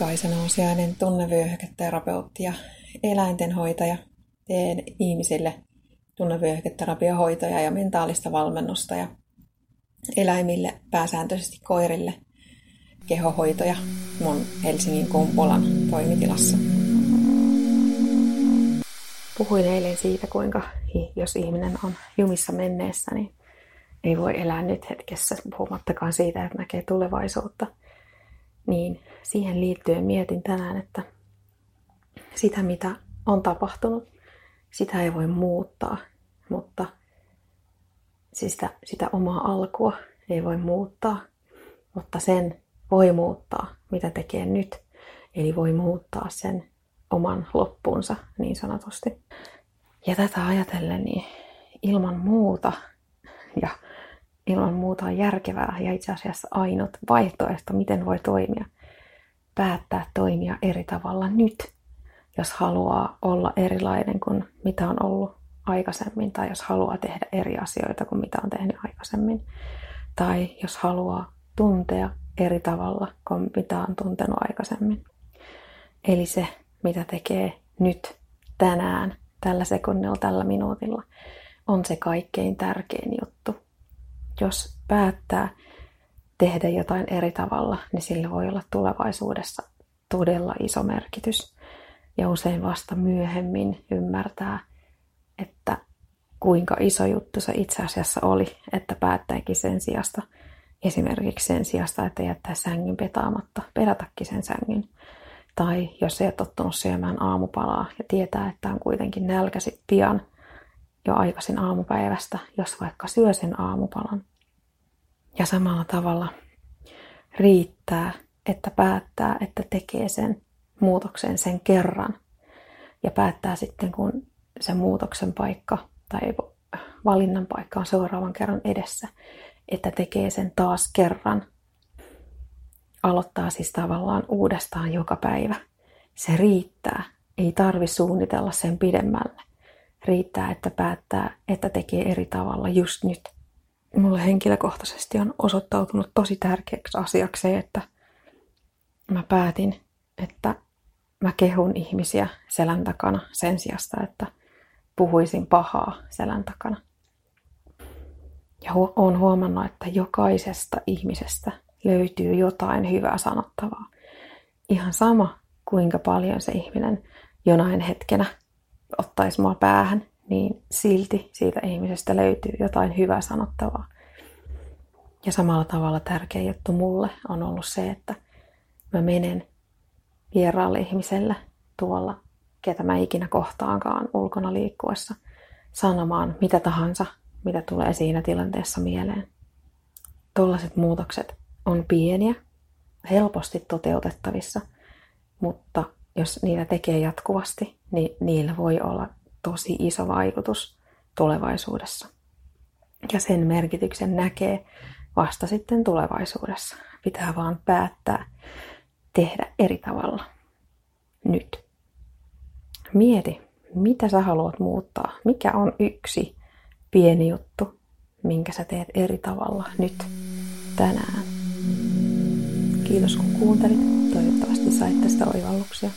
Kaisa Nousiainen, tunnevyöhyketerapeutti ja eläintenhoitaja. Teen ihmisille tunnevyöhyketerapiohoitoja ja mentaalista valmennusta ja eläimille, pääsääntöisesti koirille, kehohoitoja mun Helsingin Kumpulan toimitilassa. Puhuin eilen siitä, kuinka jos ihminen on jumissa menneessä, niin ei voi elää nyt hetkessä, puhumattakaan siitä, että näkee tulevaisuutta. Niin siihen liittyen mietin tänään, että sitä mitä on tapahtunut, sitä ei voi muuttaa, mutta siis sitä, sitä omaa alkua ei voi muuttaa, mutta sen voi muuttaa, mitä tekee nyt. Eli voi muuttaa sen oman loppuunsa niin sanotusti. Ja tätä ajatellen, niin ilman muuta ja ilman muuta järkevää ja itse asiassa ainut vaihtoehto, miten voi toimia, päättää toimia eri tavalla nyt, jos haluaa olla erilainen kuin mitä on ollut aikaisemmin, tai jos haluaa tehdä eri asioita kuin mitä on tehnyt aikaisemmin, tai jos haluaa tuntea eri tavalla kuin mitä on tuntenut aikaisemmin. Eli se, mitä tekee nyt, tänään, tällä sekunnilla, tällä minuutilla, on se kaikkein tärkein juttu. Jos päättää tehdä jotain eri tavalla, niin sillä voi olla tulevaisuudessa todella iso merkitys. Ja usein vasta myöhemmin ymmärtää, että kuinka iso juttu se itse asiassa oli, että päättäikin sen sijasta, esimerkiksi sen sijasta, että jättää sängyn petaamatta, pedatakin sen sängyn. Tai jos ei ole tottunut syömään aamupalaa ja tietää, että on kuitenkin nälkäsi pian jo aikaisin aamupäivästä, jos vaikka syö sen aamupalan. Ja samalla tavalla riittää, että päättää, että tekee sen muutoksen sen kerran. Ja päättää sitten, kun se muutoksen paikka tai valinnan paikka on seuraavan kerran edessä, että tekee sen taas kerran. Aloittaa siis tavallaan uudestaan joka päivä. Se riittää. Ei tarvi suunnitella sen pidemmälle. Riittää, että päättää, että tekee eri tavalla just nyt – mulle henkilökohtaisesti on osoittautunut tosi tärkeäksi asiaksi se, että mä päätin, että mä kehun ihmisiä selän takana sen sijasta, että puhuisin pahaa selän takana. Ja hu- olen huomannut, että jokaisesta ihmisestä löytyy jotain hyvää sanottavaa. Ihan sama, kuinka paljon se ihminen jonain hetkenä ottaisi mua päähän niin silti siitä ihmisestä löytyy jotain hyvää sanottavaa. Ja samalla tavalla tärkeä juttu mulle on ollut se, että mä menen vieraalle ihmiselle tuolla, ketä mä ikinä kohtaankaan ulkona liikkuessa, sanomaan mitä tahansa, mitä tulee siinä tilanteessa mieleen. Tuollaiset muutokset on pieniä, helposti toteutettavissa, mutta jos niitä tekee jatkuvasti, niin niillä voi olla tosi iso vaikutus tulevaisuudessa. Ja sen merkityksen näkee vasta sitten tulevaisuudessa. Pitää vaan päättää tehdä eri tavalla. Nyt. Mieti, mitä sä haluat muuttaa. Mikä on yksi pieni juttu, minkä sä teet eri tavalla nyt, tänään. Kiitos kun kuuntelit. Toivottavasti sait tästä oivalluksia.